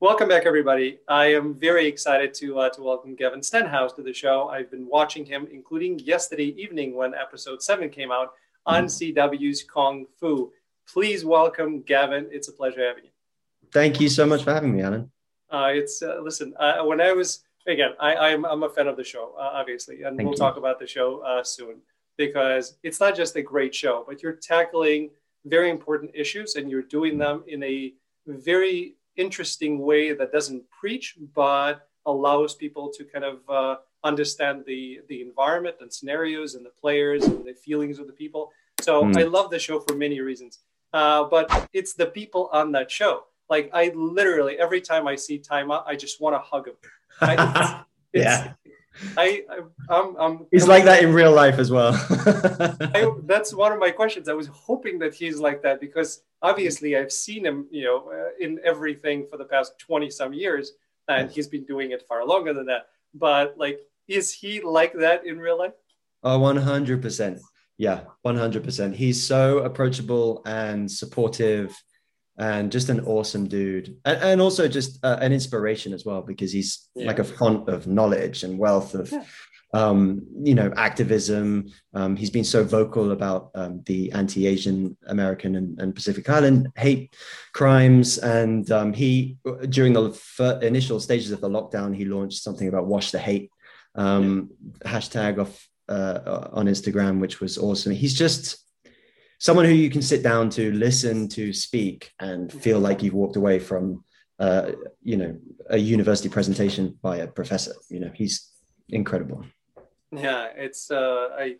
Welcome back, everybody. I am very excited to uh, to welcome Gavin Stenhouse to the show. I've been watching him, including yesterday evening when episode seven came out on mm. CW's Kung Fu. Please welcome Gavin. It's a pleasure having you. Thank you so much for having me, Alan. Uh, it's uh, listen. Uh, when I was again, I, am I'm, I'm a fan of the show, uh, obviously, and Thank we'll you. talk about the show uh, soon because it's not just a great show, but you're tackling very important issues and you're doing mm. them in a very interesting way that doesn't preach but allows people to kind of uh, understand the the environment and scenarios and the players and the feelings of the people. So mm. i love the show for many reasons. Uh, but it's the people on that show. Like i literally every time i see Tzi Ma i just want to hug him I, it's, yeah I, I am I'm, he's I'm, like that in real life as well. I, that's one of my questions. I was hoping that he's like that because obviously I've seen him, you know, uh, in everything for the past twenty some years, and he's been doing it far longer than that. But like, is he like that in real life? Oh, one hundred percent. Yeah, one hundred percent. He's so approachable and supportive and just an awesome dude and, and also just uh, an inspiration as well because he's yeah. like a font of knowledge and wealth of yeah. um, you know activism um, he's been so vocal about um, the anti-asian american and, and, pacific island hate crimes and um, he during the initial stages of the lockdown he launched something about wash the hate um, yeah. hashtag off uh, on instagram which was awesome he's just someone who you can sit down to listen to speak and feel like you've walked away from uh, you know a university presentation by a professor. You know he's incredible. Yeah it's uh, i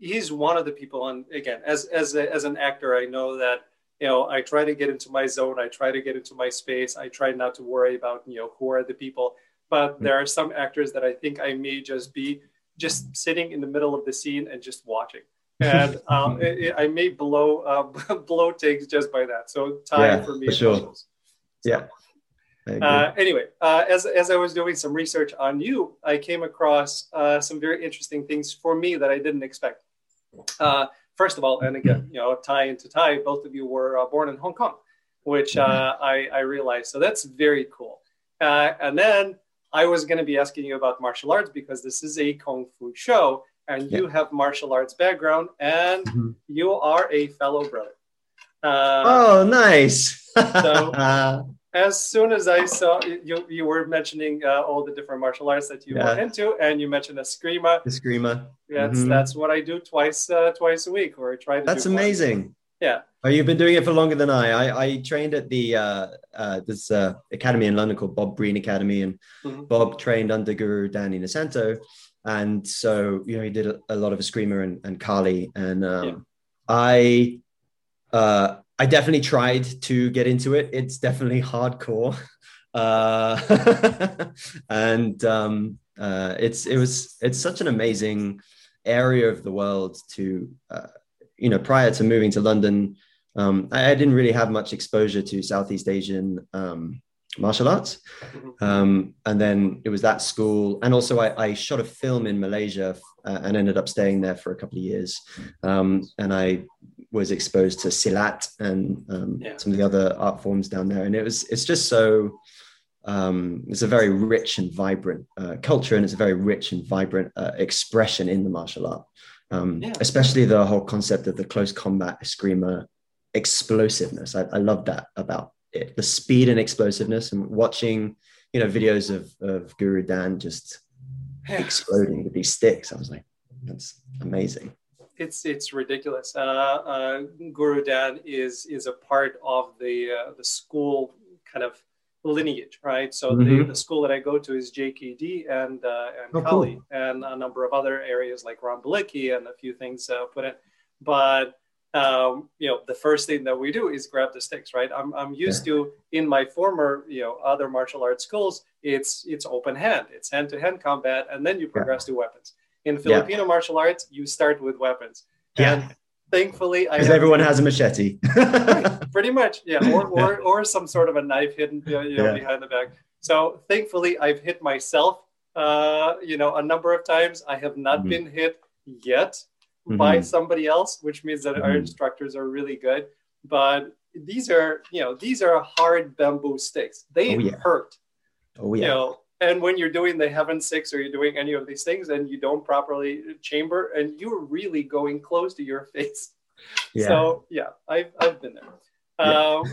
he's one of the people and again as as a, as an actor i know that you know i try to get into my zone i try to get into my space i try not to worry about you know who are the people. But mm-hmm. there are some actors that i think i may just be just sitting in the middle of the scene and just watching and um, it, it, I may blow uh, blow takes just by that. So time yeah, for me. For sure. Yeah. Uh, anyway, uh, as, as I was doing some research on you, I came across uh, some very interesting things for me that I didn't expect. Uh, first of all, and again, you know, tie into tie, both of you were uh, born in Hong Kong, which mm-hmm. I, I realized. So that's very cool. and then I was going to be asking you about martial arts because this is a kung fu show and you have martial arts background, and mm-hmm. you are a fellow brother. Uh, oh, nice! so as soon as I saw you, you were mentioning uh, all the different martial arts that you yeah. were into, and you mentioned eskrima. Eskrima. That's mm-hmm. that's what I do twice uh, twice a week, or I try to. That's amazing. Yeah. Oh, you've been doing it for longer than I. I, I trained at the uh, uh, this uh, academy in London called Bob Breen Academy, and mm-hmm. Bob trained under Guru Danny Inosanto and so you know he did a, a lot of Eskrima and, and Kali, and um, yeah. I uh, I definitely tried to get into it. It's definitely hardcore, uh, and um, uh, it's it was it's such an amazing area of the world to uh, you know prior to moving to London. Um, I, I, didn't really have much exposure to Southeast Asian um, martial arts. Mm-hmm. Um, and then it was that school. And also, I, I shot a film in Malaysia uh, and ended up staying there for a couple of years. Um, and I was exposed to Silat and um, yeah. some of the other art forms down there. And it was, it's just so, um, it's a very rich and vibrant uh, culture, and it's a very rich and vibrant uh, expression in the martial art. Um, yeah. Especially the whole concept of the close combat eskrima explosiveness. I, I love that about it, the speed and explosiveness and watching you know videos of, of guru dan just exploding with these sticks. I was like that's amazing. It's it's ridiculous. Uh, uh, guru dan is is a part of the uh, the school kind of lineage right? So mm-hmm. the, the school that i go to is jkd and uh, and oh, kali cool. and a number of other areas like ram and a few things uh, put in. But um, you know, the first thing that we do is grab the sticks, right? I'm, I'm used yeah. to in my former, you know, other martial arts schools, it's it's open hand, it's hand to hand combat, and then you progress yeah. to weapons. In Filipino yeah. martial arts, you start with weapons. Yeah. And thankfully, because everyone has a machete. Pretty much, yeah, or, or or some sort of a knife hidden, you know, behind the back. So thankfully, I've hit myself, uh, you know, a number of times. I have not mm-hmm. been hit yet mm-hmm. by somebody else, which means that mm-hmm. our instructors are really good. But these are you know these are hard bamboo sticks. They oh, yeah. hurt. Oh yeah. You know, and when you're doing the heaven six or you're doing any of these things and you don't properly chamber and you're really going close to your face. Yeah. So yeah, I've I've been there. Yeah. Um,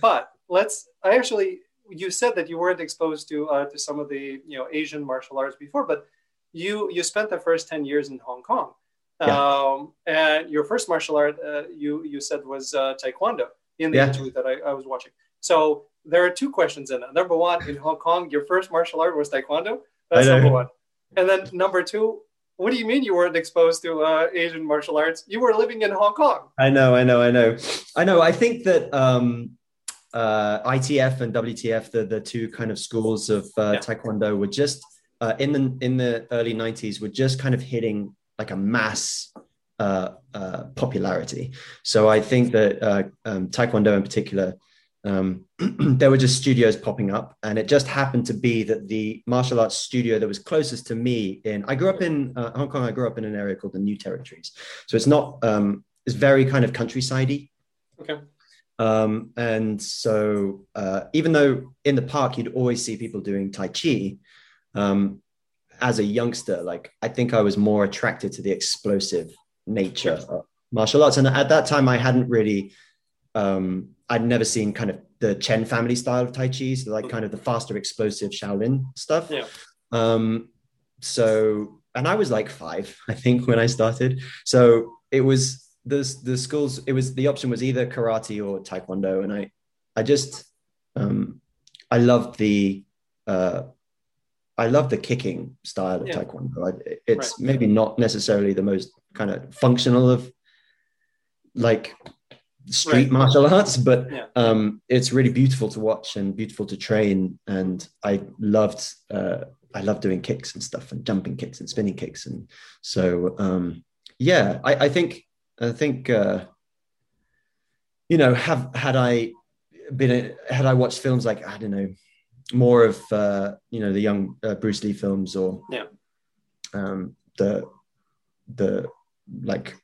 but let's. I actually you said that you weren't exposed to uh, to some of the you know Asian martial arts before, but you you spent the first ten years in Hong Kong, yeah. um, and your first martial art uh, you you said was uh, Taekwondo in the yeah. interview that I, I, was watching. So there are two questions in it. Number one, in Hong Kong, your first martial art was Taekwondo. That's number one. And then number two, what do you mean you weren't exposed to uh, Asian martial arts? You were living in Hong Kong. I know, I know, I know, I know. I think that um, uh, ITF and WTF, the the two kind of schools of uh, yeah. Taekwondo, were just uh, in the in the early '90s were just kind of hitting like a mass uh, uh, popularity. So I think that uh, um, Taekwondo in particular, um, there were just studios popping up, and it just happened to be that the martial arts studio that was closest to me in I grew up in Hong Kong. I grew up in an area called the New Territories, so it's not um, it's very kind of countryside Okay. Um, and so, uh, even though in the park you'd always see people doing Tai Chi, um, as a youngster, like I think I was more attracted to the explosive nature of martial arts. And at that time, I hadn't really, um, I'd never seen kind of the Chen family style of Tai Chi, so like kind of the faster, explosive Shaolin stuff. Yeah. Um, so, and I was like five, I think, when I started. So it was the the schools it was the option was either karate or taekwondo and i i just um i loved the uh i love the kicking style of yeah. taekwondo I, it's right. maybe not necessarily the most kind of functional of like street right. martial arts but yeah. um it's really beautiful to watch and beautiful to train and i loved uh i love doing kicks and stuff and jumping kicks and spinning kicks and so um yeah i i think I think, uh, you know, have had I been, had I watched films like I don't know, more of uh, you know the young uh, Bruce Lee films or yeah, um, the the like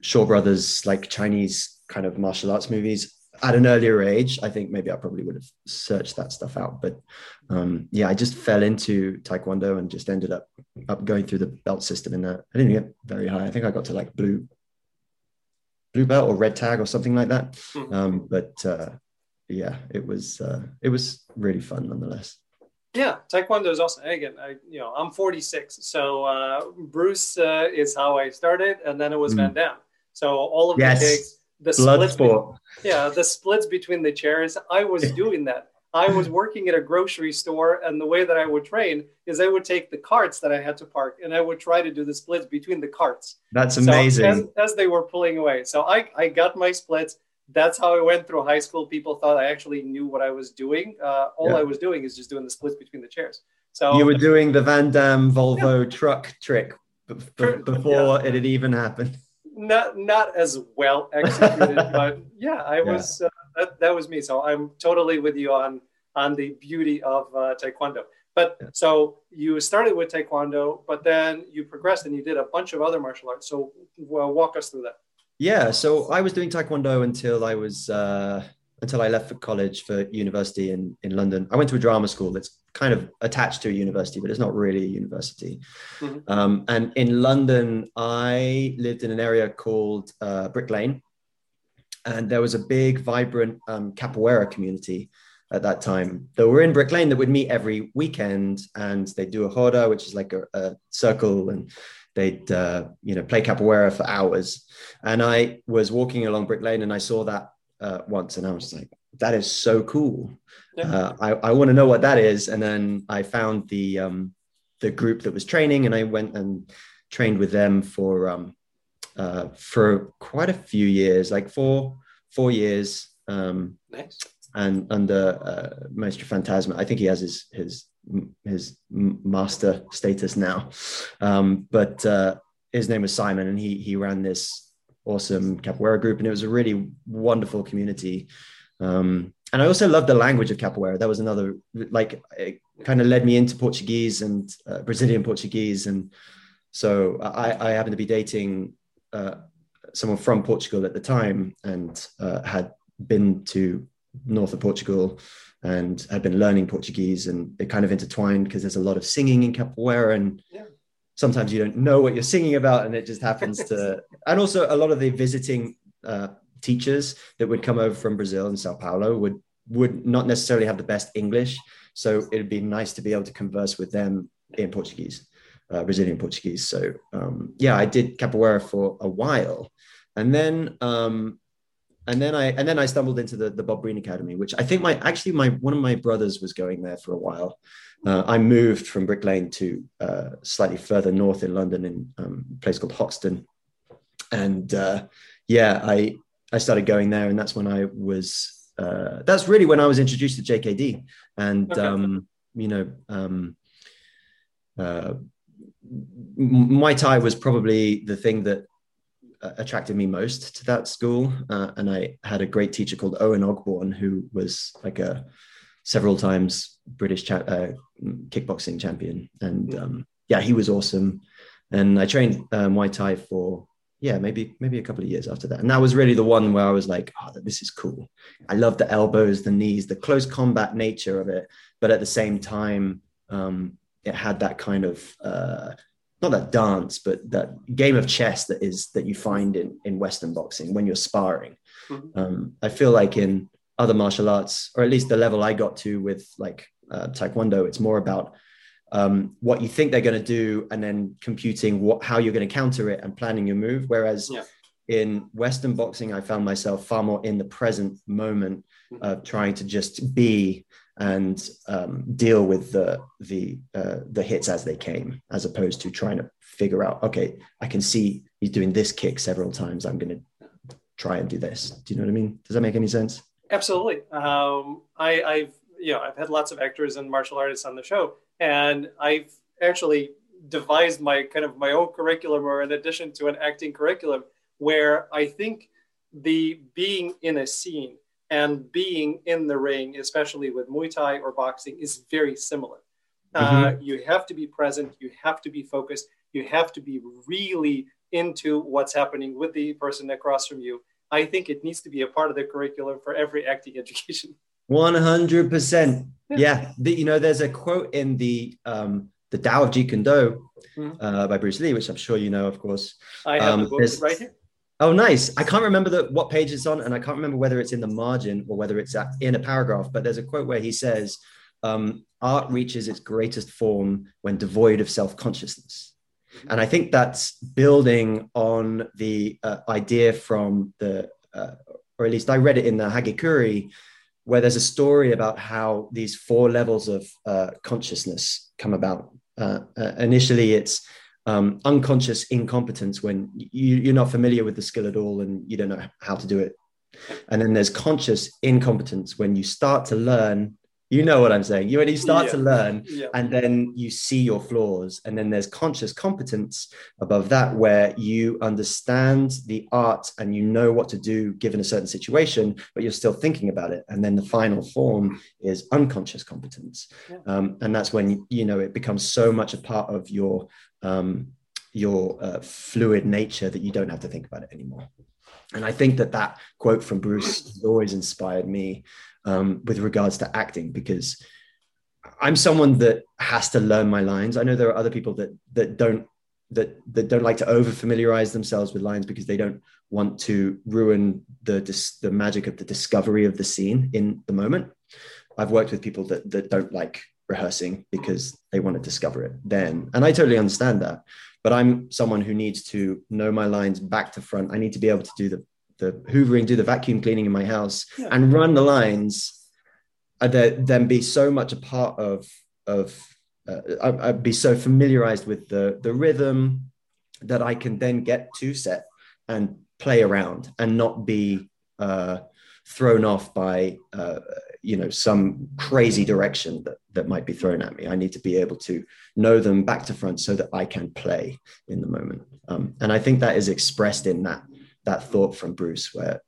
Shaw Brothers like Chinese kind of martial arts movies at an earlier age, I think maybe I probably would have searched that stuff out. But um, yeah, I just fell into Taekwondo and just ended up up going through the belt system in that. I didn't get very high. I think I got to like blue blue belt or red tag or something like that. Mm-hmm. Um, but uh, yeah, it was uh, it was really fun nonetheless. Yeah, Taekwondo is awesome. Again, I you know I'm 46, so uh, Bruce uh, is how I started, and then it was mm. Van Damme. So all of yes. the kicks, the Bloodsport. Between, yeah, the splits between the chairs. I was doing that. I was working at a grocery store, and the way that I would train is I would take the carts that I had to park, and I would try to do the splits between the carts. That's amazing. So as, as, they were pulling away, so I I got my splits. That's how I went through high school. People thought I actually knew what I was doing. Uh, all yeah. I was doing is just doing the splits between the chairs. So you were doing the Van Damme Volvo yeah. truck trick b- b- before yeah. it had even happened. Not not as well executed, but yeah, I was. Uh, that, that was me. So I'm totally with you on on the beauty of uh, Taekwondo. But so you started with Taekwondo, but then you progressed and you did a bunch of other martial arts. So walk us through that. Yeah, so I was doing Taekwondo until I was uh, until I left for college for university in in London. I went to a drama school that's kind of attached to a university, but it's not really a university. Mm-hmm. Um, and in London, I lived in an area called uh, Brick Lane, and there was a big, vibrant um, capoeira community at that time that were in Brick Lane that would meet every weekend and they'd do a roda, which is like a, a circle, and they'd uh, you know play capoeira for hours. And I was walking along Brick Lane and I saw that uh, once, and I was like, "That is so cool! Yeah. Uh, I, I want to know what that is." And then I found the um, the group that was training, and I went and trained with them for um, uh, for quite a few years, like four four years. Um, nice and under uh, Maestro Fantasma. I think he has his his his master status now, um, but uh, his name was Simon, and he he ran this awesome capoeira group, and it was a really wonderful community. Um, and I also loved the language of capoeira. That was another like it kind of led me into Portuguese and uh, Brazilian Portuguese, and so I, I happened to be dating uh, someone from Portugal at the time, and uh, had been to north of Portugal and i'd been learning Portuguese, and it kind of intertwined because there's a lot of singing in Capoeira, and yeah. sometimes you don't know what you're singing about, and it just happens to. and also, a lot of the visiting uh, teachers that would come over from Brazil and Sao Paulo would would not necessarily have the best English, so it'd be nice to be able to converse with them in Portuguese, uh, Brazilian Portuguese. So um, yeah, I did capoeira for a while, and then um, and then I and then I stumbled into the the Bob Breen Academy, which I think my actually my one of my brothers was going there for a while. Uh, I moved from Brick Lane to uh, slightly further north in London, in um, a place called Hoxton, and uh, yeah, I I started going there, and that's when I was. Uh, that's really when I was introduced to JKD, and okay. um, you know, um, uh, Muay Thai was probably the thing that attracted me most to that school. Uh, and I had a great teacher called Owen Ogborn, who was like a several times British cha- uh, kickboxing champion. And um, yeah, he was awesome. And I trained uh, Muay Thai for yeah, maybe maybe a couple of years after that. And that was really the one where I was like, oh, this is cool. I love the elbows, the knees, the close combat nature of it, but at the same time, um, it had that kind of uh, not that dance, but that game of chess that is that you find in in Western boxing when you're sparring. Mm-hmm. Um, I feel like in other martial arts, or at least the level I got to with like uh, Taekwondo, it's more about um, what you think they're going to do and then computing what how you're going to counter it and planning your move. Whereas yeah. in Western boxing, I found myself far more in the present moment mm-hmm. of trying to just be and um, deal with the the uh, the hits as they came, as opposed to trying to figure out. Okay, I can see he's doing this kick several times. I'm going to try and do this. Do you know what I mean? Does that make any sense? Absolutely. Um, I, I've you know I've had lots of actors and martial artists on the show, and I've actually devised my kind of my own curriculum, or in addition to an acting curriculum, where I think the being in a scene and being in the ring, especially with Muay Thai or boxing, is very similar. Uh, mm-hmm. Uh, you have to be present, you have to be focused, you have to be really into what's happening with the person across from you. I think it needs to be a part of the curriculum for every acting education. 100%. Yeah. The, you know, there's a quote in the um, the Tao of Jeet Kune Do mm-hmm. uh, by Bruce Lee, which I'm sure you know, of course. I have um, the book right here. Oh, nice. I can't remember the, what page it's on, and I can't remember whether it's in the margin or whether it's in a paragraph, but there's a quote where he says, um, Art reaches its greatest form when devoid of self consciousness. And I think that's building on the uh, idea from the, uh, or at least I read it in the Hagakure, where there's a story about how these four levels of uh, consciousness come about. Uh, uh, initially, it's um, unconscious incompetence when you, you're not familiar with the skill at all and you don't know how to do it. And then there's conscious incompetence when you start to learn you know what I'm saying. You when you start yeah. to learn, yeah. and then you see your flaws, and then there's conscious competence above that, where you understand the art and you know what to do given a certain situation, but you're still thinking about it. And then the final form is unconscious competence, yeah. um, and that's when you know it becomes so much a part of your um, your uh, fluid nature that you don't have to think about it anymore. And I think that that quote from Bruce has always inspired me um, with regards to acting because I'm someone that has to learn my lines. I know there are other people that that don't that that don't like to over familiarize themselves with lines because they don't want to ruin the the magic of the discovery of the scene in the moment. I've worked with people that that don't like rehearsing because they want to discover it then, and I totally understand that. But I'm someone who needs to know my lines back to front. I need to be able to do the the hoovering, do the vacuum cleaning in my house, yeah. and run the lines, I'd uh, then be so much a part of of uh, I'd be so familiarized with the the rhythm that I can then get to set and play around and not be uh, thrown off by uh, you know some crazy direction that that might be thrown at me. I need to be able to know them back to front so that I can play in the moment. Um, and I think that is expressed in that that thought from Bruce where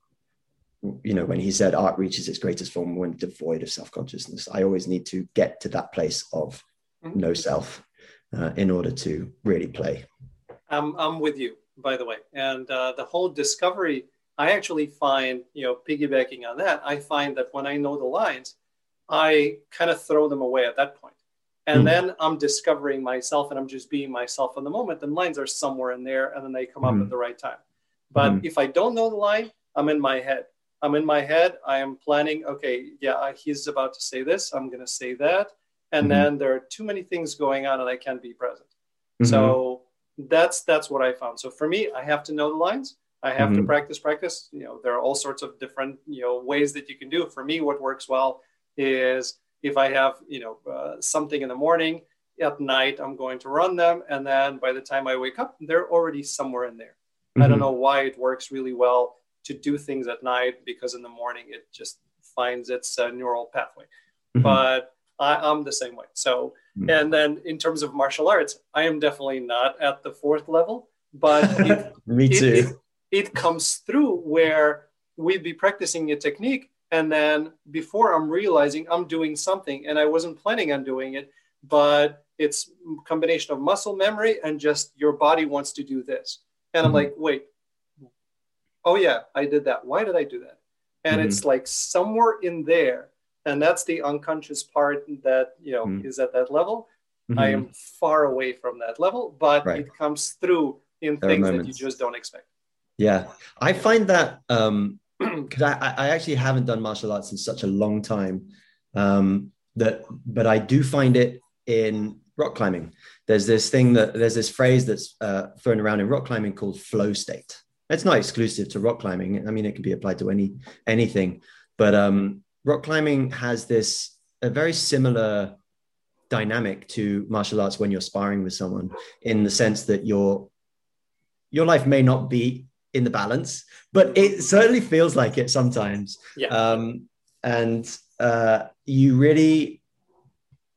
you know when he said art reaches its greatest form when devoid of self-consciousness i always need to get to that place of mm-hmm. no self uh, in order to really play I'm, I'm with you by the way and uh, the whole discovery I actually find, you know, piggybacking on that, I find that when I know the lines, I kind of throw them away at that point. And mm. then I'm discovering myself and I'm just being myself in the moment. And lines are somewhere in there and then they come mm. up at hmm. the right time. But mm. if I don't know the line, I'm in my head. I'm in my head. I am planning, okay, yeah, he's about to say this. I'm going to say that. And mm-hmm. then there are too many things going on and I can't be present. Mm-hmm. So that's that's what I found. So for me, I have to know the lines. I have mm-hmm. to practice, practice. You know, there are all sorts of different, you know, ways that you can do. For me, what works well is if I have, you know, uh, something in the morning, at night, I'm going to run them. And then by the time I wake up, they're already somewhere in there. Mm-hmm. I don't mm-hmm. know why it works really well to do things at night because in the morning it just finds its uh, neural pathway. Mm-hmm. But I, am the same way. So, mm-hmm. and then in terms of martial arts, I am definitely not at the fourth level, but it, me too. It, it, it comes through where we'd be practicing a technique and then before i'm realizing i'm doing something and i wasn't planning on doing it but it's combination of muscle memory and just your body wants to do this and i'm mm-hmm. like wait oh yeah i did that why did i do that and mm-hmm. it's like somewhere in there and that's the unconscious part that you know mm-hmm. is at that level i mm-hmm. am far away from that level but right. it comes through in there things that you just don't expect yeah i find that um because I, I actually haven't done martial arts in such a long time um, that but i do find it in rock climbing there's this thing that there's this phrase that's uh, thrown around in rock climbing called flow state it's not exclusive to rock climbing i mean it can be applied to any anything but um, rock climbing has this a very similar dynamic to martial arts when you're sparring with someone in the sense that your your life may not be in the balance, but it certainly feels like it sometimes. Yeah. Um, and uh, you really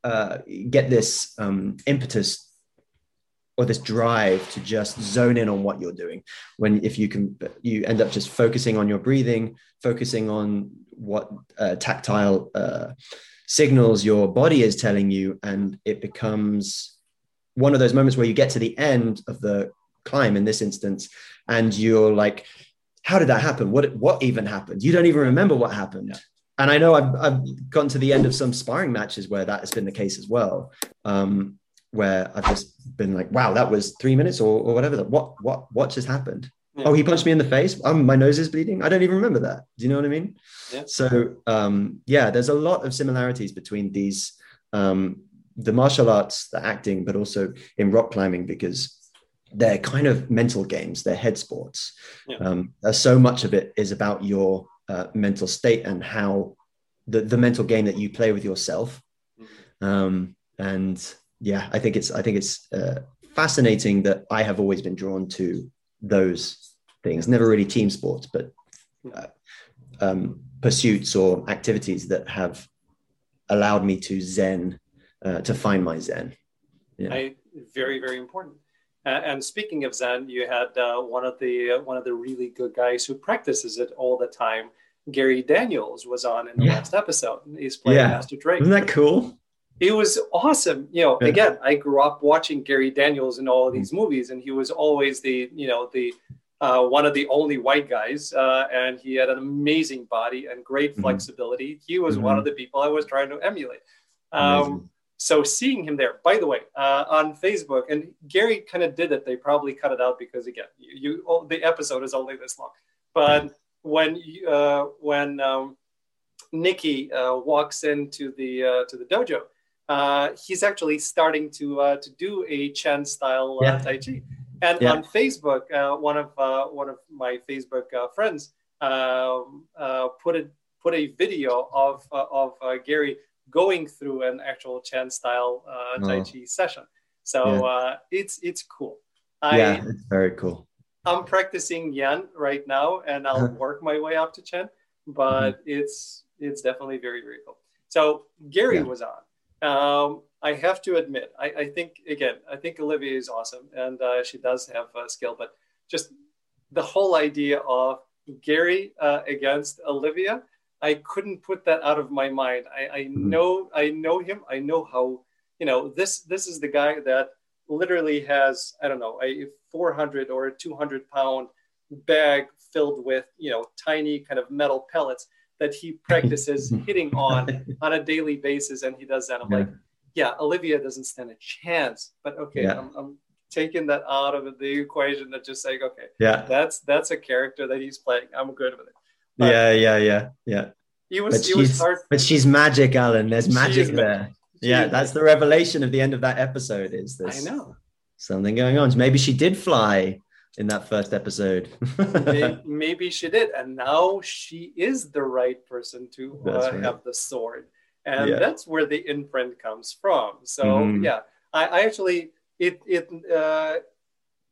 uh, get this um, impetus or this drive to just zone in on what you're doing. When if you can, you end up just focusing on your breathing, focusing on what uh, tactile uh, signals your body is telling you, and it becomes one of those moments where you get to the end of the climb in this instance and you're like how did that happen what what even happened you don't even remember what happened. And i know I've, I've gotten to the end of some sparring matches where that has been the case as well um, where i've just been like wow that was three minutes or, or whatever. What what what just happened? Yeah. oh he punched me in the face. Um, my nose is bleeding. I don't even remember that. Do you know what i mean? Yeah. so um, yeah there's a lot of similarities between these um, the martial arts the acting but also in rock climbing because they're kind of mental games. They're head sports. Yeah. um, so much of it is about your uh, mental state and how the, the mental game that you play with yourself. Um, and yeah i think it's i think it's uh, fascinating that i have always been drawn to those things. Never really team sports but uh, um, pursuits or activities that have allowed me to zen uh, to find my zen. Yeah. I, very very important and speaking of Zen, you had uh, one of the uh, one of the really good guys who practices it all the time. Gary Daniels was on in the yeah. last episode. He's playing yeah. Master Drake. Isn't that cool? It was awesome. You know, yeah. again, I grew up watching Gary Daniels in all of these mm-hmm. movies, and he was always the you know the uh, one of the only white guys, uh, and he had an amazing body and great mm-hmm. flexibility. He was mm-hmm. one of the people I was trying to emulate. Um, so seeing him there, by the way, uh, on Facebook, and Gary kind of did it. They probably cut it out because again, you, you oh, the episode is only this long. But when uh, when um, Nikki uh, walks into the uh, to the dojo, uh, he's actually starting to uh, to do a Chen style yeah. Tai Chi. And yeah. on Facebook, one of one of my Facebook friends um, put a put a video of of Gary going through an actual Chen style uh, Tai oh. Chi session. So yeah. uh, it's it's cool. I, yeah, it's very cool. I'm practicing Yang right now, and I'll work my way up to Chen. But mm-hmm. it's it's definitely very very cool. So Gary yeah. was on. Um, I have to admit, I, I, think again, I think Olivia is awesome, and uh, she does have a skill. But just the whole idea of Gary uh, against Olivia I couldn't put that out of my mind. I, I mm-hmm. know I know him. I know how you know this. This is the guy that literally has I don't know a 400 or a 200 pound bag filled with you know tiny kind of metal pellets that he practices hitting on on a daily basis, and he does that. I'm yeah. like, yeah, Olivia doesn't stand a chance, but okay, yeah. I'm, I'm taking that out of the equation. That just saying, okay, yeah, that's that's a character that he's playing. I'm good with it. But yeah, yeah, yeah, yeah. He was, but he was hard. But she's magic, Alan. There's magic there. yeah, that's the revelation of the end of that episode. Is this? I know something going on. Maybe she did fly in that first episode. maybe, maybe, she did, and now she is the right person to uh, right. have the sword, and yeah. that's where the imprint comes from. So mm-hmm. yeah, I, I, actually it it uh,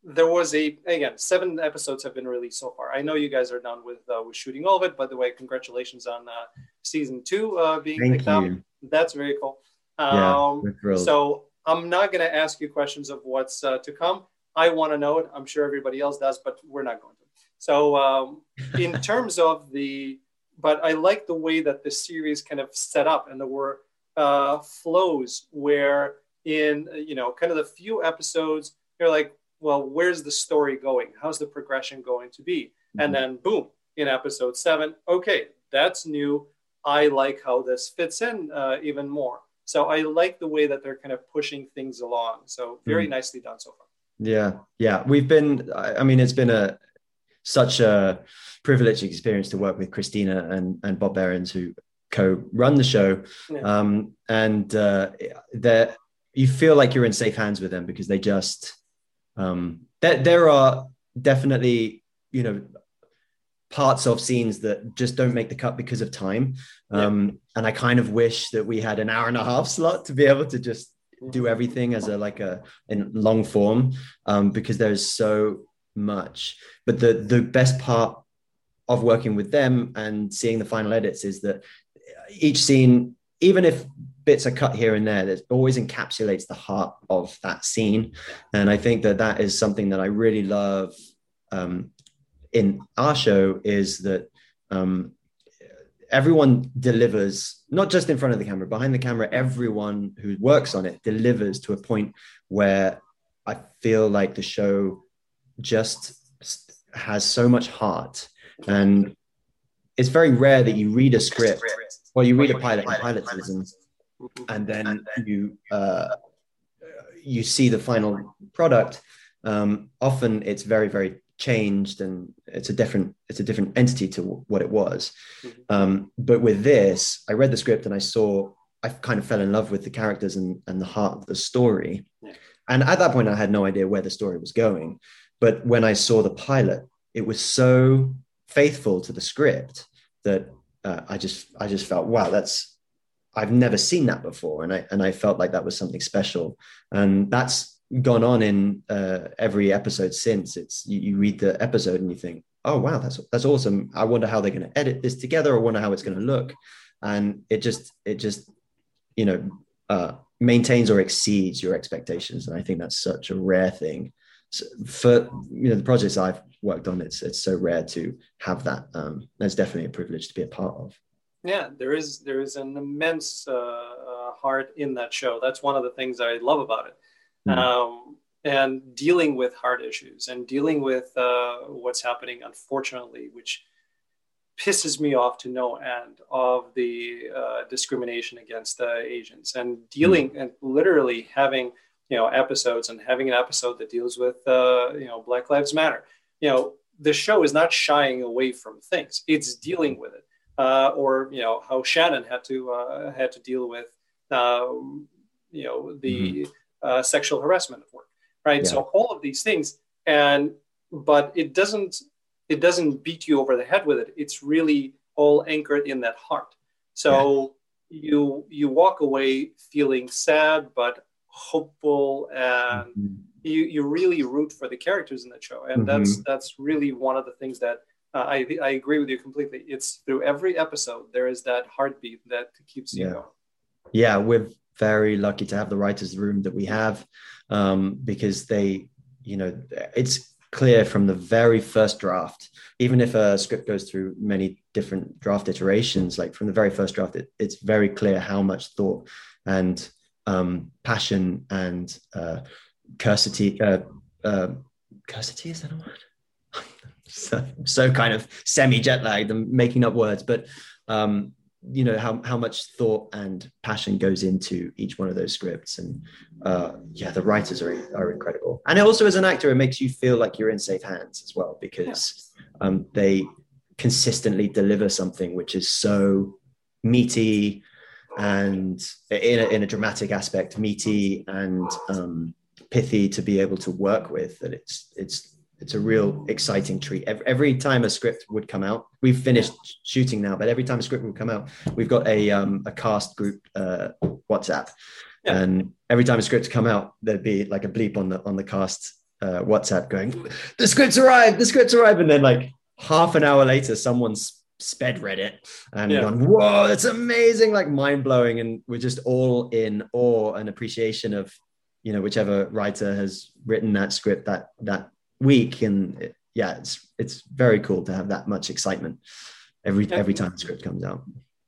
there was a again seven episodes have been released so far. I know you guys are done with uh, with shooting all of it. By the way, congratulations on uh, season two uh, being Thank picked up. That's very cool. Um, yeah, so I'm not going to ask you questions of what's uh, to come. I want to know it. I'm sure everybody else does, but we're not going to. So, um, in terms of the, but I like the way that the series kind of set up, and there were uh, flows where in you know kind of the few episodes you're like, well, where's the story going? How's the progression going to be? Mm-hmm. And then boom, in episode seven, okay, that's new. I like how this fits in uh, even more. So I like the way that they're kind of pushing things along. So very mm. nicely done so far. Yeah, yeah, we've been. I mean, it's been a such a privileged experience to work with Christina and and Bob Berens, who co-run the show, yeah. um, and uh, that you feel like you're in safe hands with them because they just um, there there are definitely you know parts of scenes that just don't make the cut because of time. Um, yeah. And I kind of wish that we had an hour and a half slot to be able to just do everything as a like a in long form um, because there's so much. But the the best part of working with them and seeing the final edits is that each scene, even if bits are cut here and there, that always encapsulates the heart of that scene. And I think that that is something that I really love um, in our show is that um, everyone delivers not just in front of the camera behind the camera everyone who works on it delivers to a point where i feel like the show just has so much heart and it's very rare that you read a script well you read a pilot season and then you uh, you see the final product. Um, often it's very very changed and it's a different it's a different entity to w- what it was. Mm-hmm. um, but with this i read the script and i saw i kind of fell in love with the characters and, and the heart of the story. And at that point i had no idea where the story was going. But when i saw the pilot it was so faithful to the script that uh, i just i just felt wow that's i've never seen that before and i and i felt like that was something special and that's gone on in uh, every episode since. It's you, you, read the episode and you think, oh wow, that's that's awesome. I wonder how they're going to edit this together. I wonder how it's going to look, and it just it just you know uh, maintains or exceeds your expectations. And I think that's such a rare thing. So for you know the projects I've worked on, it's it's so rare to have that. Um, that's definitely a privilege to be a part of. Yeah, there is there is an immense uh, uh, heart in that show. That's one of the things I love about it mm. um, and dealing with heart issues and dealing with uh, what's happening, unfortunately, which pisses me off to no end of the uh, discrimination against uh, Asians and dealing mm. and literally having you know episodes and having an episode that deals with uh, you know Black Lives Matter. You know the show is not shying away from things; it's dealing with it. Uh, or you know how Shannon had to uh, had to deal with um, you know the mm-hmm uh, sexual harassment at work, right? Yeah. So all of these things, and but it doesn't it doesn't beat you over the head with it. It's really all anchored in that heart. So yeah. you you walk away feeling sad but hopeful and mm-hmm. you, you really root for the characters in the show and mm-hmm. that's that's really one of the things that uh, I, I agree with you completely it's through every episode there is that heartbeat that keeps you yeah. going yeah with very lucky to have the writers room that we have um, because they, you know, it's clear from the very first draft, even if a script goes through many different draft iterations, like from the very first draft, it, it's very clear how much thought and um, passion and uh, cursity, uh, uh, cursity, is that a word? So, so kind of semi jet lagged and making up words, but um, you know how how much thought and passion goes into each one of those scripts, and uh, yeah, the writers are are incredible. And also as an actor, it makes you feel like you're in safe hands as well because um, they consistently deliver something which is so meaty and in a, in a dramatic aspect, meaty and um, pithy to be able to work with. That it's it's it's a real exciting treat. Every, every, time a script would come out, we've finished shooting now, but every time a script would come out, we've got a um, a cast group uh, WhatsApp, yeah. and every time a script come out, there'd be like a bleep on the on the cast uh, WhatsApp going, "The script's arrived! The script's arrived!" And then like half an hour later, someone's sped read it and yeah. gone, "Whoa, that's amazing!" Like mind blowing, and we're just all in awe and appreciation of you know whichever writer has written that script that that week and it, yeah it's it's very cool to have that much excitement every every time the script comes out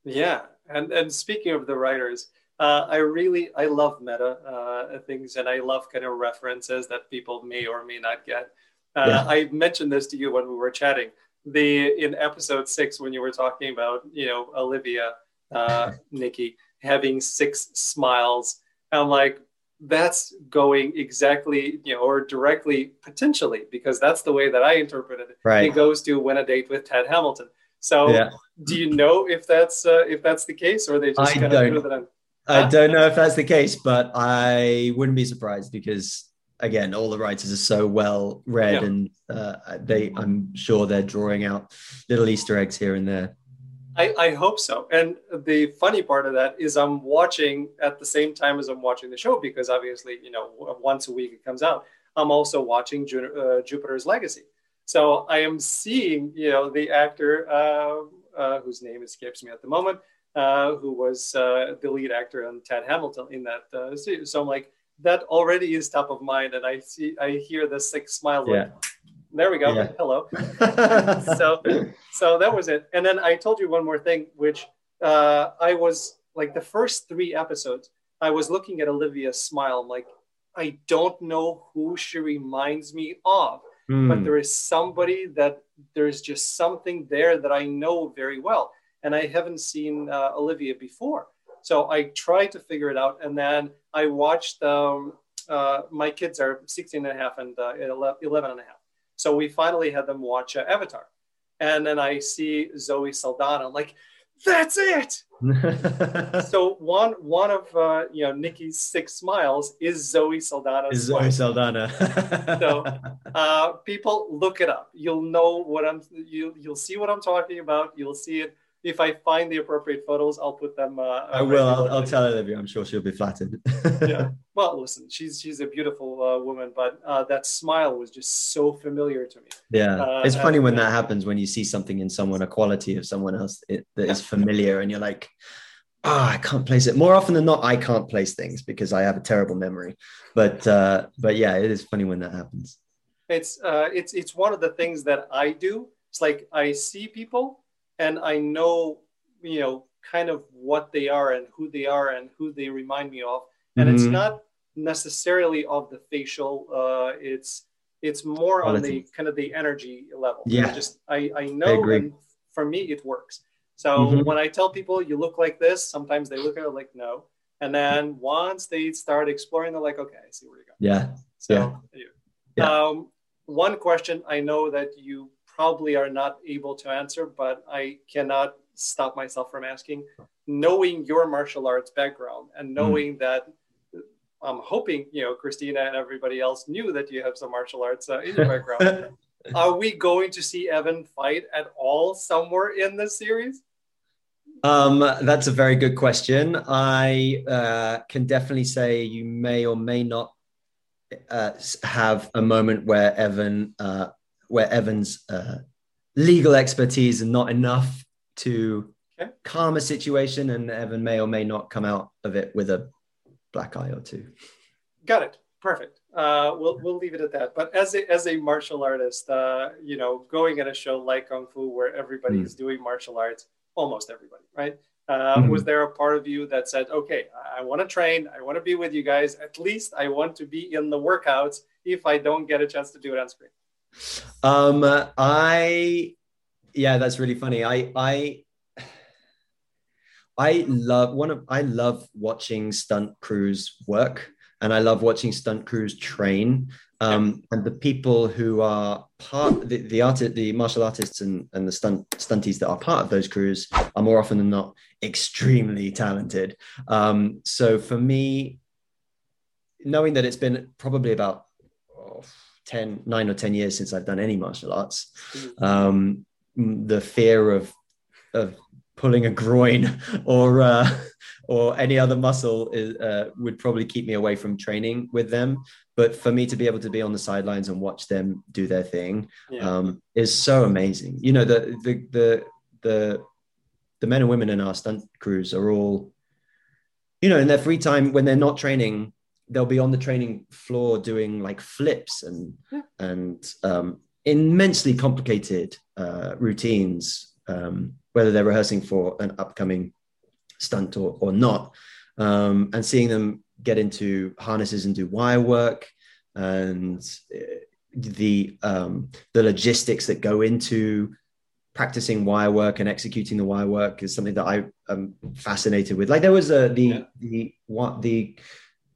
yeah and and speaking of the writers uh, I really I love meta uh, things and I love kind of references that people may or may not get. Uh, yeah. I mentioned this to you when we were chatting. The in episode six when you were talking about you know Olivia, uh, Nikki having six smiles. I'm like, that's going exactly, you know, or directly potentially, because that's the way that I interpreted it. Right. It goes to win a date with Tad Hamilton. So, yeah. do you know if that's uh, if that's the case, or they just kind of that on? I don't know if that's the case, but I wouldn't be surprised because again, all the writers are so well read, yeah. and uh, they, I'm sure they're drawing out little Easter eggs here and there. I, I hope so. And the funny part of that is I'm watching at the same time as I'm watching the show because obviously, you know, once a week it comes out. I'm also watching Ju- uh, Jupiter's Legacy. So I am seeing, you know, the actor uh, uh, whose name escapes me at the moment, uh, who was uh, the lead actor on Tad Hamilton in that uh, series. So I'm like, that already is top of mind, and I see, I hear the sick smile. Yeah. Like, there we go. Yeah. Hello. so, so that was it. And then I told you one more thing, which uh, I was like the first three episodes, I was looking at Olivia's smile. I'm like, I don't know who she reminds me of, mm. but there is somebody that there's just something there that I know very well. And I haven't seen uh, Olivia before. So I tried to figure it out. And then I watched, um, uh, my kids are 16 and a half and uh, 11 and a half. So we finally had them watch uh, Avatar. And then I see Zoe Saldana. Like, that's it. so one one of uh, you know Nikki's six smiles is Zoe Saldana. Is Zoe Saldana. so uh, people look it up. You'll know what I'm. You you'll see what I'm talking about. You'll see it if I find the appropriate photos, I'll put them. Uh, I will. I'll, I'll, tell Olivia. I'm sure she'll be flattered. yeah. Well, listen, she's she's a beautiful uh, woman, but uh, that smile was just so familiar to me. Yeah, uh, it's funny and, when that happens when you see something in someone, a quality of someone else it, that yeah. is familiar, and you're like, oh, I can't place it. More often than not, I can't place things because I have a terrible memory. But uh, but yeah, it is funny when that happens. It's uh, it's it's one of the things that I do. It's like I see people and I know, you know, kind of what they are and who they are and who they remind me of. And mm-hmm. it's not necessarily of the facial. Uh, it's it's more on the kind of the energy level. Yeah. Just I I know, I and for me it works. So mm-hmm. when I tell people you look like this, sometimes they look at it like no, and then once they start exploring, they're like, okay, I see where you go. Yeah. So yeah. yeah. Um, one question I know that you probably are not able to answer, but I cannot stop myself from asking. Knowing your martial arts background and hmm. knowing mm. that I'm hoping you know Christina and everybody else knew that you have some martial arts uh, in your background. are we going to see Evan fight at all somewhere in this series? Um, that's a very good question. I uh, can definitely say you may or may not uh, have a moment where Evan uh, where Evan's uh, legal expertise is not enough to okay. calm a situation, and Evan may or may not come out of it with a black eye or two. Got it. Perfect. Uh, we'll we'll leave it at that. But as a as a martial artist, uh, you know, going at a show like Kung Fu where everybody mm. is doing martial arts, almost everybody, right? Uh, mm-hmm. Was there a part of you that said, "Okay, I, I want to train. I want to be with you guys. At least I want to be in the workouts if I don't get a chance to do it on screen." Um, I, yeah, that's really funny. I, I, I love one of I love watching stunt crews work, and I love watching stunt crews train. Um, and the people who are part the the art the martial artists and, and the stunt stunties that are part of those crews are more often than not extremely talented. Um, so for me, knowing that it's been probably about 10, nine or 10 years since I've done any martial arts, mm-hmm. um, the fear of, of pulling a groin or, uh, or any other muscle is, uh, would probably keep me away from training with them. But for me to be able to be on the sidelines and watch them do their thing yeah. um, is so amazing. You know, the, the, the, the, the men and women in our stunt crews are all, you know, in their free time when they're not training, they'll be on the training floor doing like flips and yeah. and um, immensely complicated uh, routines, um, whether they're rehearsing for an upcoming stunt or, or not, um, and seeing them get into harnesses and do wire work and uh, the um, the logistics that go into practicing wire work and executing the wire work is something that I am fascinated with. Like there was a the yeah. the what the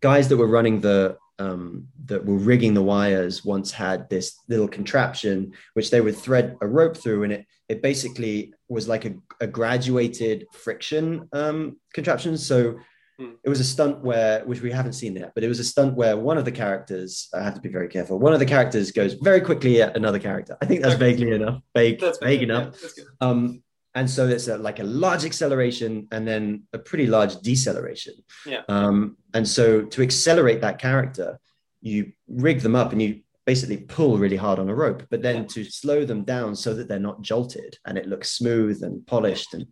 guys that were running the um, that were rigging the wires once had this little contraption which they would thread a rope through, and it it basically was like a, a graduated friction um, contraption. So hmm. it was a stunt where, which we haven't seen yet, but it was a stunt where one of the characters, I have to be very careful. One of the characters goes very quickly at another character. I think that's vaguely enough, vague, that's vague enough. Yeah, um, and so it's a, like a large acceleration and then a pretty large deceleration. Yeah. Um, and so to accelerate that character you rig them up and you basically pull really hard on a rope but then yeah. to slow them down so that they're not jolted and it looks smooth and polished and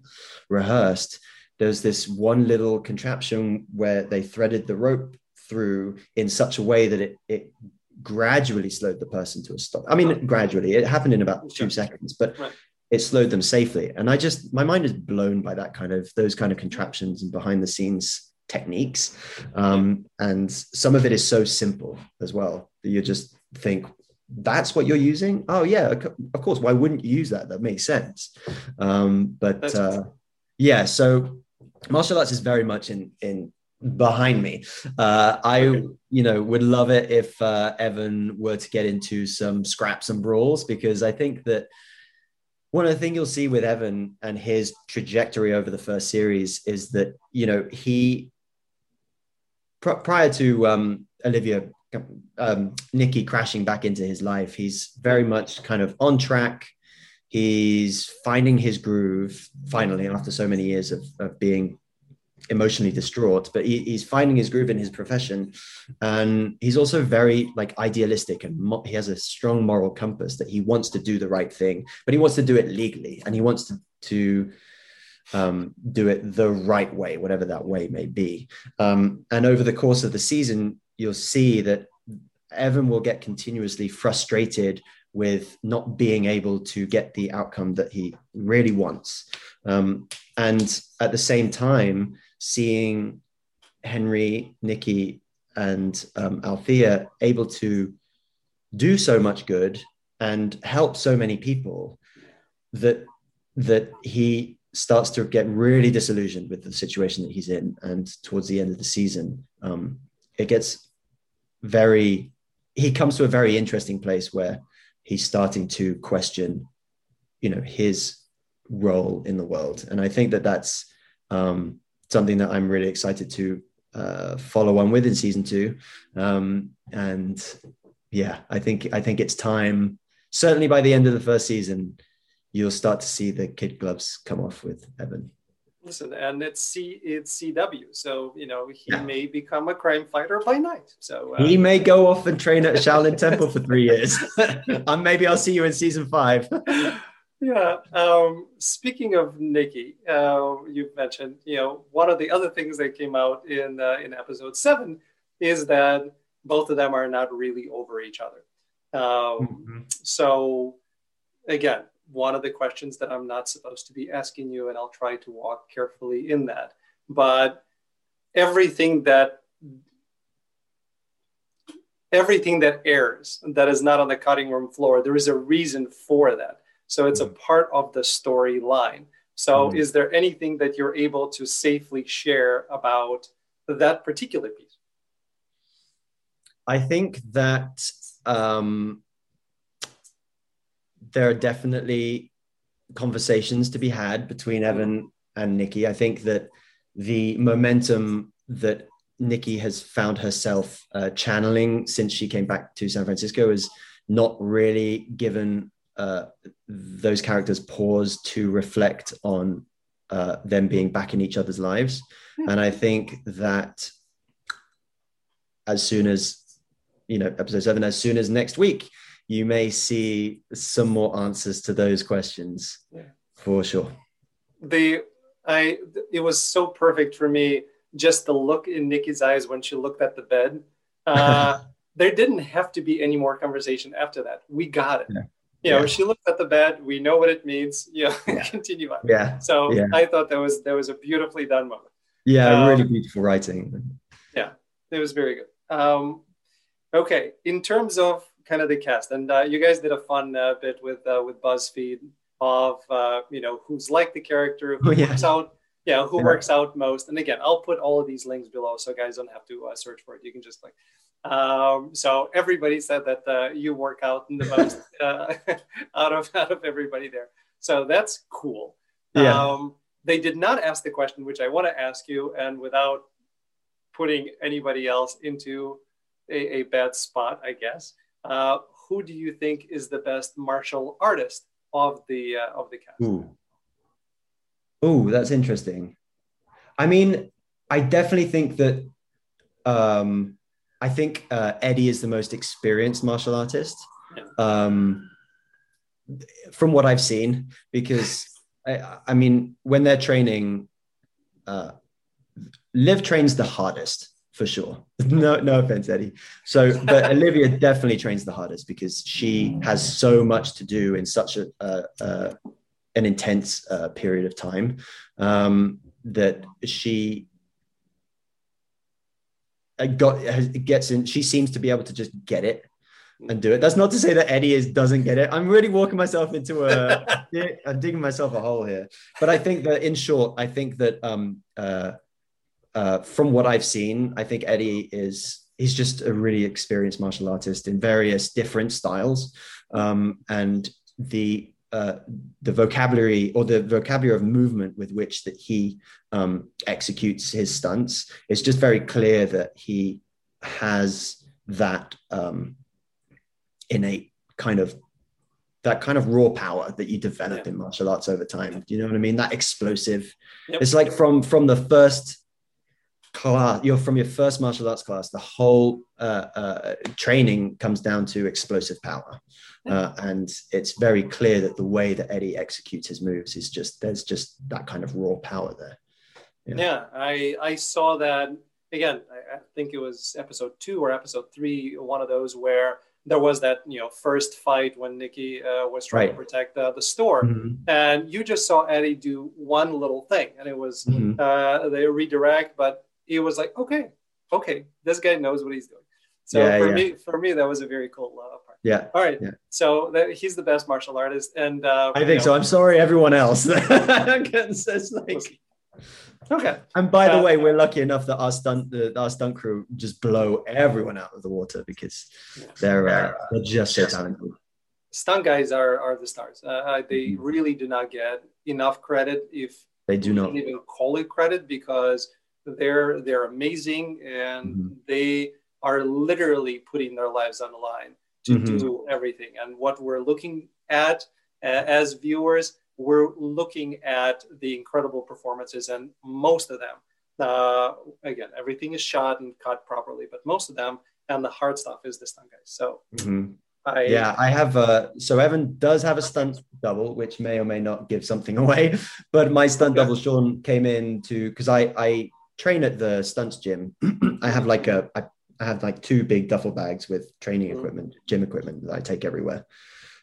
rehearsed there's this one little contraption where they threaded the rope through in such a way that it, it gradually slowed the person to a stop. I mean, gradually, it happened in about two seconds, but right it slowed them safely. And I just, my mind is blown by that kind of, those kind of contraptions and behind the scenes techniques. Um, and some of it is so simple as well that you just think, that's what you're using? Oh, yeah, of course. Why wouldn't you use that? That makes sense. Um, but uh, yeah, so martial arts is very much in, in, behind me. Uh, I, okay. you know, would love it if uh, Evan were to get into some scraps and brawls because I think that one of the things you'll see with Evan and his trajectory over the first series is that you know he pr- prior to um, Olivia um, Nikki crashing back into his life, he's very much kind of on track. He's finding his groove finally after so many years of, of being emotionally distraught, but he, he's finding his groove in his profession, and he's also very like idealistic and mo- he has a strong moral compass that he wants to do the right thing, but he wants to do it legally and he wants to to um, do it the right way, whatever that way may be. Um, and over the course of the season, you'll see that Evan will get continuously frustrated with not being able to get the outcome that he really wants. Um, and at the same time, seeing Henry, Nikki, and um, Althea able to do so much good and help so many people that that he starts to get really disillusioned with the situation that he's in and towards the end of the season. Um, it gets very he comes to a very interesting place where he's starting to question you know his role in the world. And i think that that's um, something that I'm really excited to uh, follow on with in season two. Um, and yeah, I think I think it's time. Certainly by the end of the first season, you'll start to see the kid gloves come off with Evan. Listen, and it's C it's CW, so you know he yeah. may become a crime fighter by night. So uh, he may go off and train at Shaolin Temple for three years, and maybe I'll see you in season five. Yeah. Um, speaking of Nikki, uh, you mentioned, you know, one of the other things that came out in uh, in episode seven is that both of them are not really over each other. Um, mm-hmm. So, again, one of the questions that I'm not supposed to be asking you, and I'll try to walk carefully in that. But everything that everything that airs that is not on the cutting room floor, there is a reason for that. So it's a part of the storyline. So, mm-hmm. is there anything that you're able to safely share about that particular piece? I think that um, there are definitely conversations to be had between Evan and Nikki. I think that the momentum that Nikki has found herself uh, channeling since she came back to San Francisco is not really given uh, those characters pause to reflect on uh, them being back in each other's lives. Hmm. And I think that as soon as, you know, episode seven, as soon as next week, you may see some more answers to those questions yeah. for sure. The I it was so perfect for me just the look in Nikki's eyes when she looked at the bed. Uh, there didn't have to be any more conversation after that. We got it. Yeah. You know, yeah. she looked at the bed. We know what it means. You know, yeah. continue on. Yeah. So yeah. I thought that was that was a beautifully done moment. Yeah, um, really beautiful writing. Yeah, it was very good. Um, okay, in terms of kind of the cast, and uh, you guys did a fun uh, bit with uh, with BuzzFeed of uh, you know who's like the character, who oh, yeah. works out, yeah, who works out most. And again, I'll put all of these links below, so guys don't have to uh, search for it. You can just like. Um, so everybody said that uh, you work out in the most uh, out of out of everybody there. So that's cool. Yeah. Um, they did not ask the question, which I want to ask you, and without putting anybody else into a, a bad spot, I guess. Uh, who do you think is the best martial artist of the uh, of the cast. Ooh. Ooh, that's interesting. I mean, I definitely think that um, I think uh, Eddie is the most experienced martial artist um, from what I've seen, because I, I mean, when they're training, uh, Liv trains the hardest for sure. no, no offense, Eddie. So, but Olivia definitely trains the hardest because she has so much to do in such a, an intense uh, period of time um, that she got gets in. She seems to be able to just get it and do it. That's not to say that Eddie is doesn't get it. I'm really walking myself into a. I'm digging myself a hole here. But I think that, in short, I think that um, uh, uh, from what I've seen, I think Eddie is he's just a really experienced martial artist in various different styles, um, and the uh, the vocabulary or the vocabulary of movement with which that he um, executes his stunts. It's just very clear that he has that um, innate kind of that kind of raw power that you develop yeah. in martial arts over time. Do you know what i mean? That explosive. Yep. it's like from from the first class you're from your first martial arts class the whole uh, uh, training comes down to explosive power uh, and it's very clear that the way that eddie executes his moves is just there's just that kind of raw power there yeah, yeah i i saw that again I, I, think it was episode two or episode three one of those where there was that you know first fight when nikki uh, was trying right. to protect uh, the store mm-hmm. and you just saw eddie do one little thing and it was mm-hmm. Uh, they redirect but he was like, okay, okay, this guy knows what he's doing. So yeah, for yeah. me, for me, that was a very cool uh. Yeah. All right. Yeah. So that, he's the best martial artist, and uh, I think know, so. I'm sorry, everyone else. it's like, okay. And by the uh, way, we're lucky enough that our stunt, the, our stunt crew, just blow everyone out of the water because they're uh, they're just so talented. Stunt guys are are the stars. Uh, uh, they mm-hmm. really do not get enough credit if they do not even call it credit because they're they're amazing and mm-hmm. they are literally putting their lives on the line to mm-hmm. do everything. And what we're looking at uh, as viewers, we're looking at the incredible performances, and most of them, uh, again, everything is shot and cut properly, but most of them and the hard stuff is the stunt guys. So. Mm-hmm. I, yeah, I have. Uh, so Evan does have a stunt double, which may or may not give something away. But my stunt double, Sean, came in to because I I train at the stunts gym, I have like a I, I have like two big duffel bags with training mm. equipment, gym equipment that I take everywhere.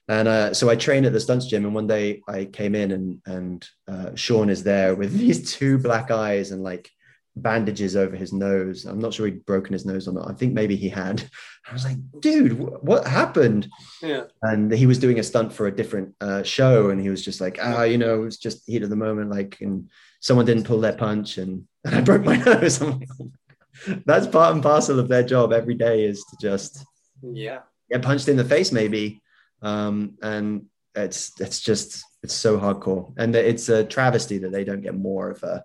And uh, so I train at the stunts gym, and one day I came in, and and uh, Sean is there with these two black eyes and like bandages over his nose. I'm not sure he'd broken his nose or not. I think maybe he had. I was like, dude, what happened? Yeah. And he was doing a stunt for a different uh, show, and he was just like, ah, you know, it was just heat of the moment, like, and someone didn't pull their punch, and, and I broke my nose. Like, That's part and parcel of their job every day is to just yeah get punched in the face, maybe, um, and it's it's just it's so hardcore, and it's a travesty that they don't get more of a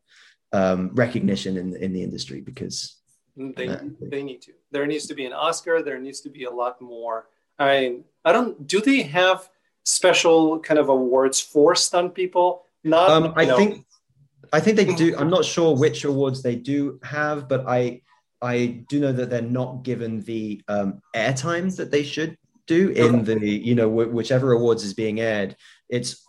um, recognition in in the industry because they uh, they need to. There needs to be an Oscar. There needs to be a lot more. I mean, I don't. Do they have special kind of awards for stunt people? Not. Um, I know. think. I think they do. I'm not sure which awards they do have, but I I do know that they're not given the um, air times that they should do in the you know whichever awards is being aired. It's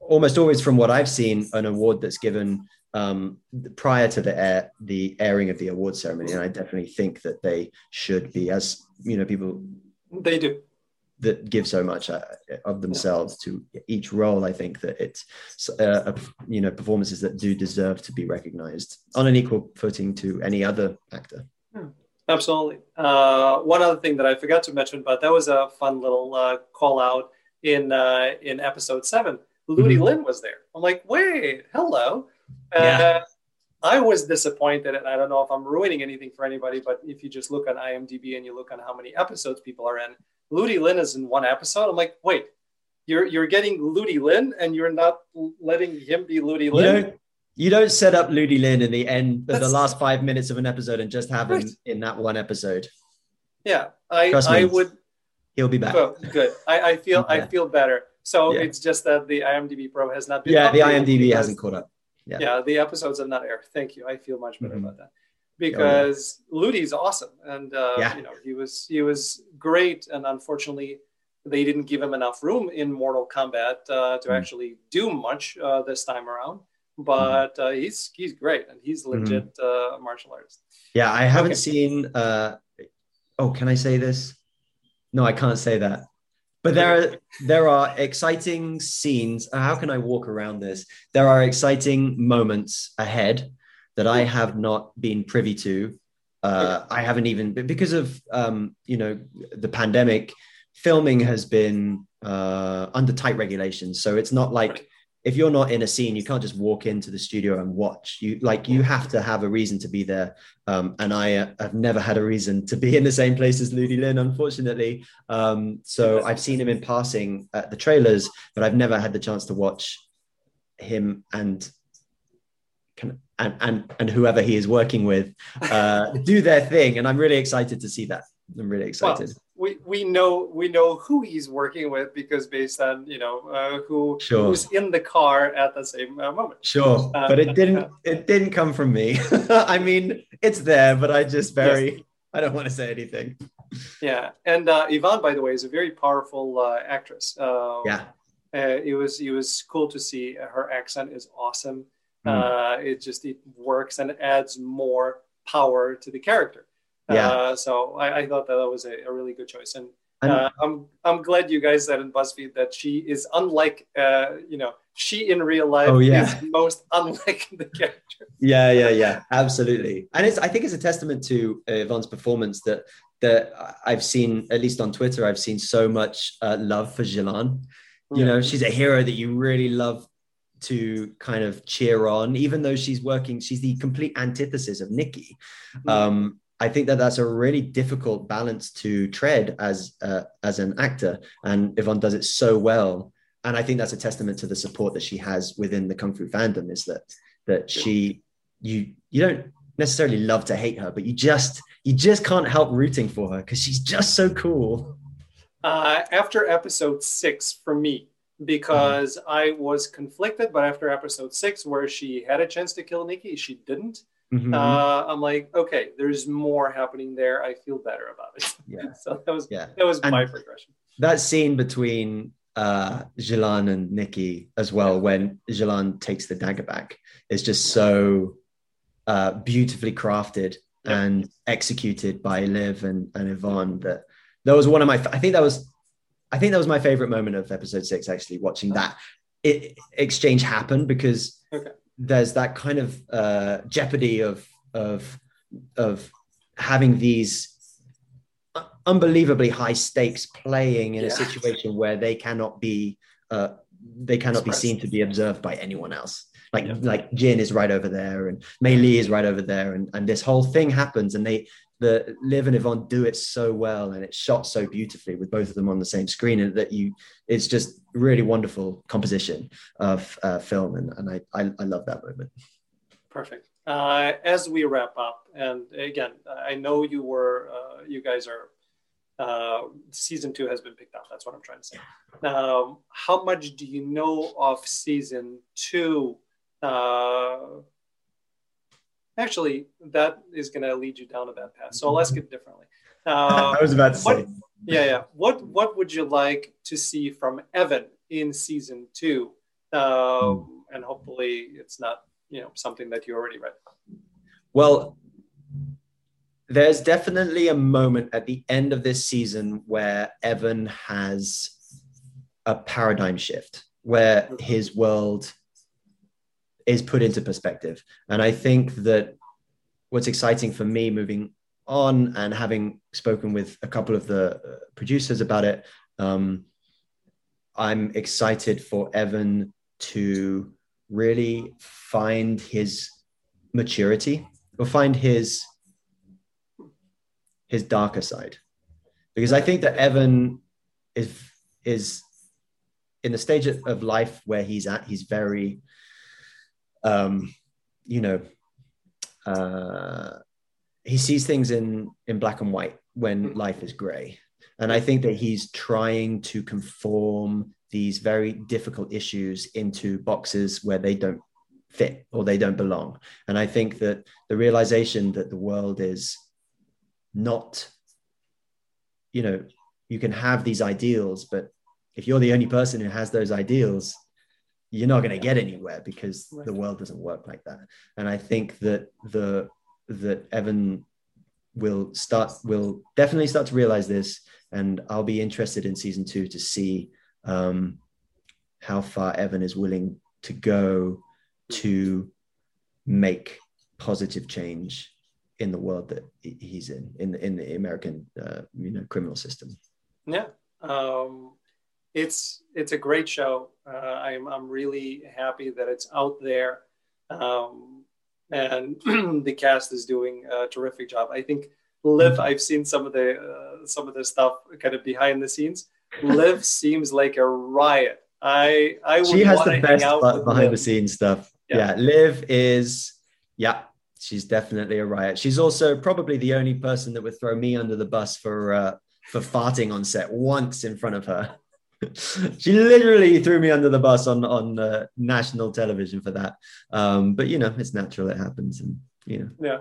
almost always from what I've seen an award that's given um, prior to the air the airing of the award ceremony, and I definitely think that they should be as you know people they do that give so much uh, of themselves to each role. I think that it's uh, you know performances that do deserve to be recognized on an equal footing to any other actor. Hmm. Absolutely. Uh, one other thing that I forgot to mention, but that was a fun little uh, call out in uh, in episode seven. Ludi mm-hmm. Lin was there. I'm like, wait, hello. Yeah. Uh, I was disappointed, and I don't know if I'm ruining anything for anybody, but if you just look on IMDb and you look on how many episodes people are in, Ludi Lin is in one episode. I'm like, wait, you're you're getting Ludi Lin, and you're not letting him be Ludi Lin. You don't, you don't set up Ludi Lin in the end of the last five minutes of an episode and just have him in that one episode. Yeah, I I would. He'll be back. Oh, good. I, I feel I feel better. So yeah. it's just that the IMDb Pro has not been. Yeah, the IMDb hasn't caught up. Yeah. yeah, the episodes have not aired. Thank you. I feel much better mm-hmm. about that because oh, yeah. Ludi's awesome, and uh, yeah. you know he was he was great, and unfortunately they didn't give him enough room in Mortal Kombat uh, to mm. actually do much uh, this time around. But uh, he's he's great, and he's mm-hmm. legit mm. martial artist. Yeah, I haven't okay. seen. Uh, oh, can I say this? No, I can't say that. But there are there are exciting scenes. How can I walk around this? There are exciting moments ahead that I have not been privy to. Uh, I haven't even because of um, you know the pandemic. Filming has been uh, under tight regulations, so it's not like if you're not in a scene, you can't just walk into the studio and watch. You like you have to have a reason to be there. Um, and I uh, have never had a reason to be in the same place as Ludi Lin, unfortunately. Um, so I've seen him in passing at the trailers, but I've never had the chance to watch him and can, and and and whoever he is working with uh, do their thing. And I'm really excited to see that. I'm really excited. Well, we, we know we know who he's working with because based on you know uh, who sure. who's in the car at the same uh, moment. Sure, uh, but it didn't it didn't come from me. I mean, it's there, but I just very yes. I don't want to say anything. Yeah, and uh, Yvonne, by the way, is a very powerful uh, actress. Uh, yeah, it was it was cool to see her accent is awesome. Mm. it just it works and adds more power to the character. Yeah. Uh, so I, I, thought that, that was a, a really good choice, and uh, I'm I'm glad you guys said in BuzzFeed that she is unlike uh, you know she in real life oh, yeah. is most unlike the character. Yeah, yeah, yeah, absolutely. And it's I think it's a testament to uh, Yvonne's performance that that I've seen at least on Twitter I've seen so much uh, love for Zhilan. You yeah. know, she's a hero that you really love to kind of cheer on, even though she's working. She's the complete antithesis of Nikki. Um, I think that that's a really difficult balance to tread as uh, as an actor, and Yvonne does it so well. And I think that's a testament to the support that she has within the kung fu fandom. Is that that she you you don't necessarily love to hate her, but you just you just can't help rooting for her because she's just so cool. Uh, after episode six, for me, because mm-hmm. I was conflicted, but after episode six, where she had a chance to kill Nikki, she didn't. Mm-hmm. Uh, I'm like, okay, there's more happening there. I feel better about it. Yeah. so that was yeah. that was and my progression. That scene between uh and Nikki as well, yeah. when Zhilan takes the dagger back, is just so uh, beautifully crafted and executed by Liv and, and Yvonne. That that was one of my. I think that was. I think that was my favorite moment of episode six. Actually, watching that it, exchange happen because okay there's that kind of uh, jeopardy of of of having these unbelievably high stakes playing in yeah. a situation where they cannot be uh, they cannot be seen to be observed by anyone else. Like yeah. like Jin is right over there and Mei Li is right over there, and, and this whole thing happens, and they the Liv and Yvonne do it so well, and it's shot so beautifully with both of them on the same screen, and that you it's just really wonderful composition of uh, film, and, and I, I I love that moment. Perfect. Uh, as we wrap up, and again, I know you were uh, you guys are uh, season two has been picked up. That's what I'm trying to say. Um, how much do you know of season two? Uh, actually, that is going to lead you down a bad path. So I'll ask it differently. Uh, I was about to what, say. Yeah, yeah. What What would you like to see from Evan in season two? mm. And hopefully, it's not you know something that you already read. Well, there's definitely a moment at the end of this season where Evan has a paradigm shift, where his world is put into perspective. And I think that what's exciting for me moving on and having spoken with a couple of the uh, producers about it, um, I'm excited for Evan to really find his maturity or find his his darker side because i think that evan is is in the stage of life where he's at he's very um you know uh he sees things in in black and white when mm. life is gray. And i think that he's trying to conform these very difficult issues into boxes where they don't fit or they don't belong. And i think that the realization that the world is not you know you can have these ideals but if you're the only person who has those ideals you're not going to get anywhere because right. the world doesn't work like that and i think that the that evan will start will definitely start to realize this and i'll be interested in season two to see um, how far evan is willing to go to make positive change in the world that he's in in in the American uh, you know criminal system. Yeah, um, it's it's a great show. Uh, I'm I'm really happy that it's out there, um, and the cast is doing a terrific job. I think Liv. I've seen some of the uh, some of the stuff kind of behind the scenes. Liv seems like a riot. I I she has the best behind Liv. the scenes stuff. Yeah. yeah, Liv is yeah she's definitely a riot. She's also probably the only person that would throw me under the bus for uh, for farting on set once in front of her. she literally threw me under the bus on on uh, national television for that. Um, but you know, it's natural; it happens, and you know. Yeah.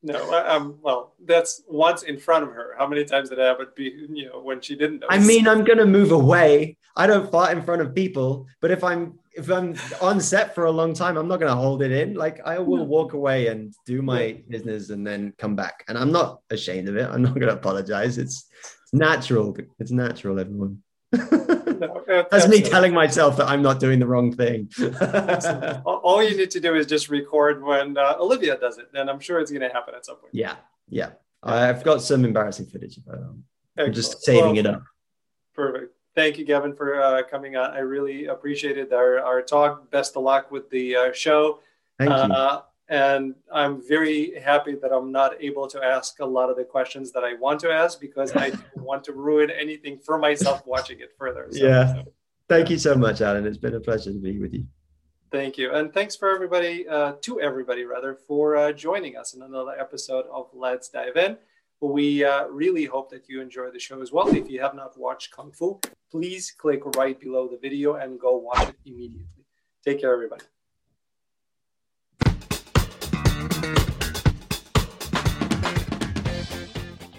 No, um, well, that's once in front of her. How many times did I have it be, you know, when she didn't notice? I mean, I'm gonna move away. I don't fart in front of people, but if I'm if I'm on set for a long time, I'm not gonna hold it in. Like I will walk away and do my business and then come back. And I'm not ashamed of it. I'm not gonna apologize. It's, it's natural. It's natural, everyone. No, That's me telling myself that I'm not doing the wrong thing. All you need to do is just record when uh, Olivia does it, and I'm sure it's going to happen at some point. Yeah, yeah. I've got some embarrassing footage, um, I'm just saving well, it up. Perfect. Thank you, Gavin, for uh, coming on. I really appreciated our, our talk. Best of luck with the uh, show. Thank you. And I'm very happy that I'm not able to ask a lot of the questions that I want to ask because I don't want to ruin anything for myself watching it further. So, yeah. So, Thank you so much, Alan. It's been a pleasure to be with you. Thank you. And thanks for everybody, uh, to everybody rather, for uh, joining us in another episode of Let's Dive In. We uh, really hope that you enjoy the show as well. If you have not watched Kung Fu, please click right below the video and go watch it immediately. Take care, everybody.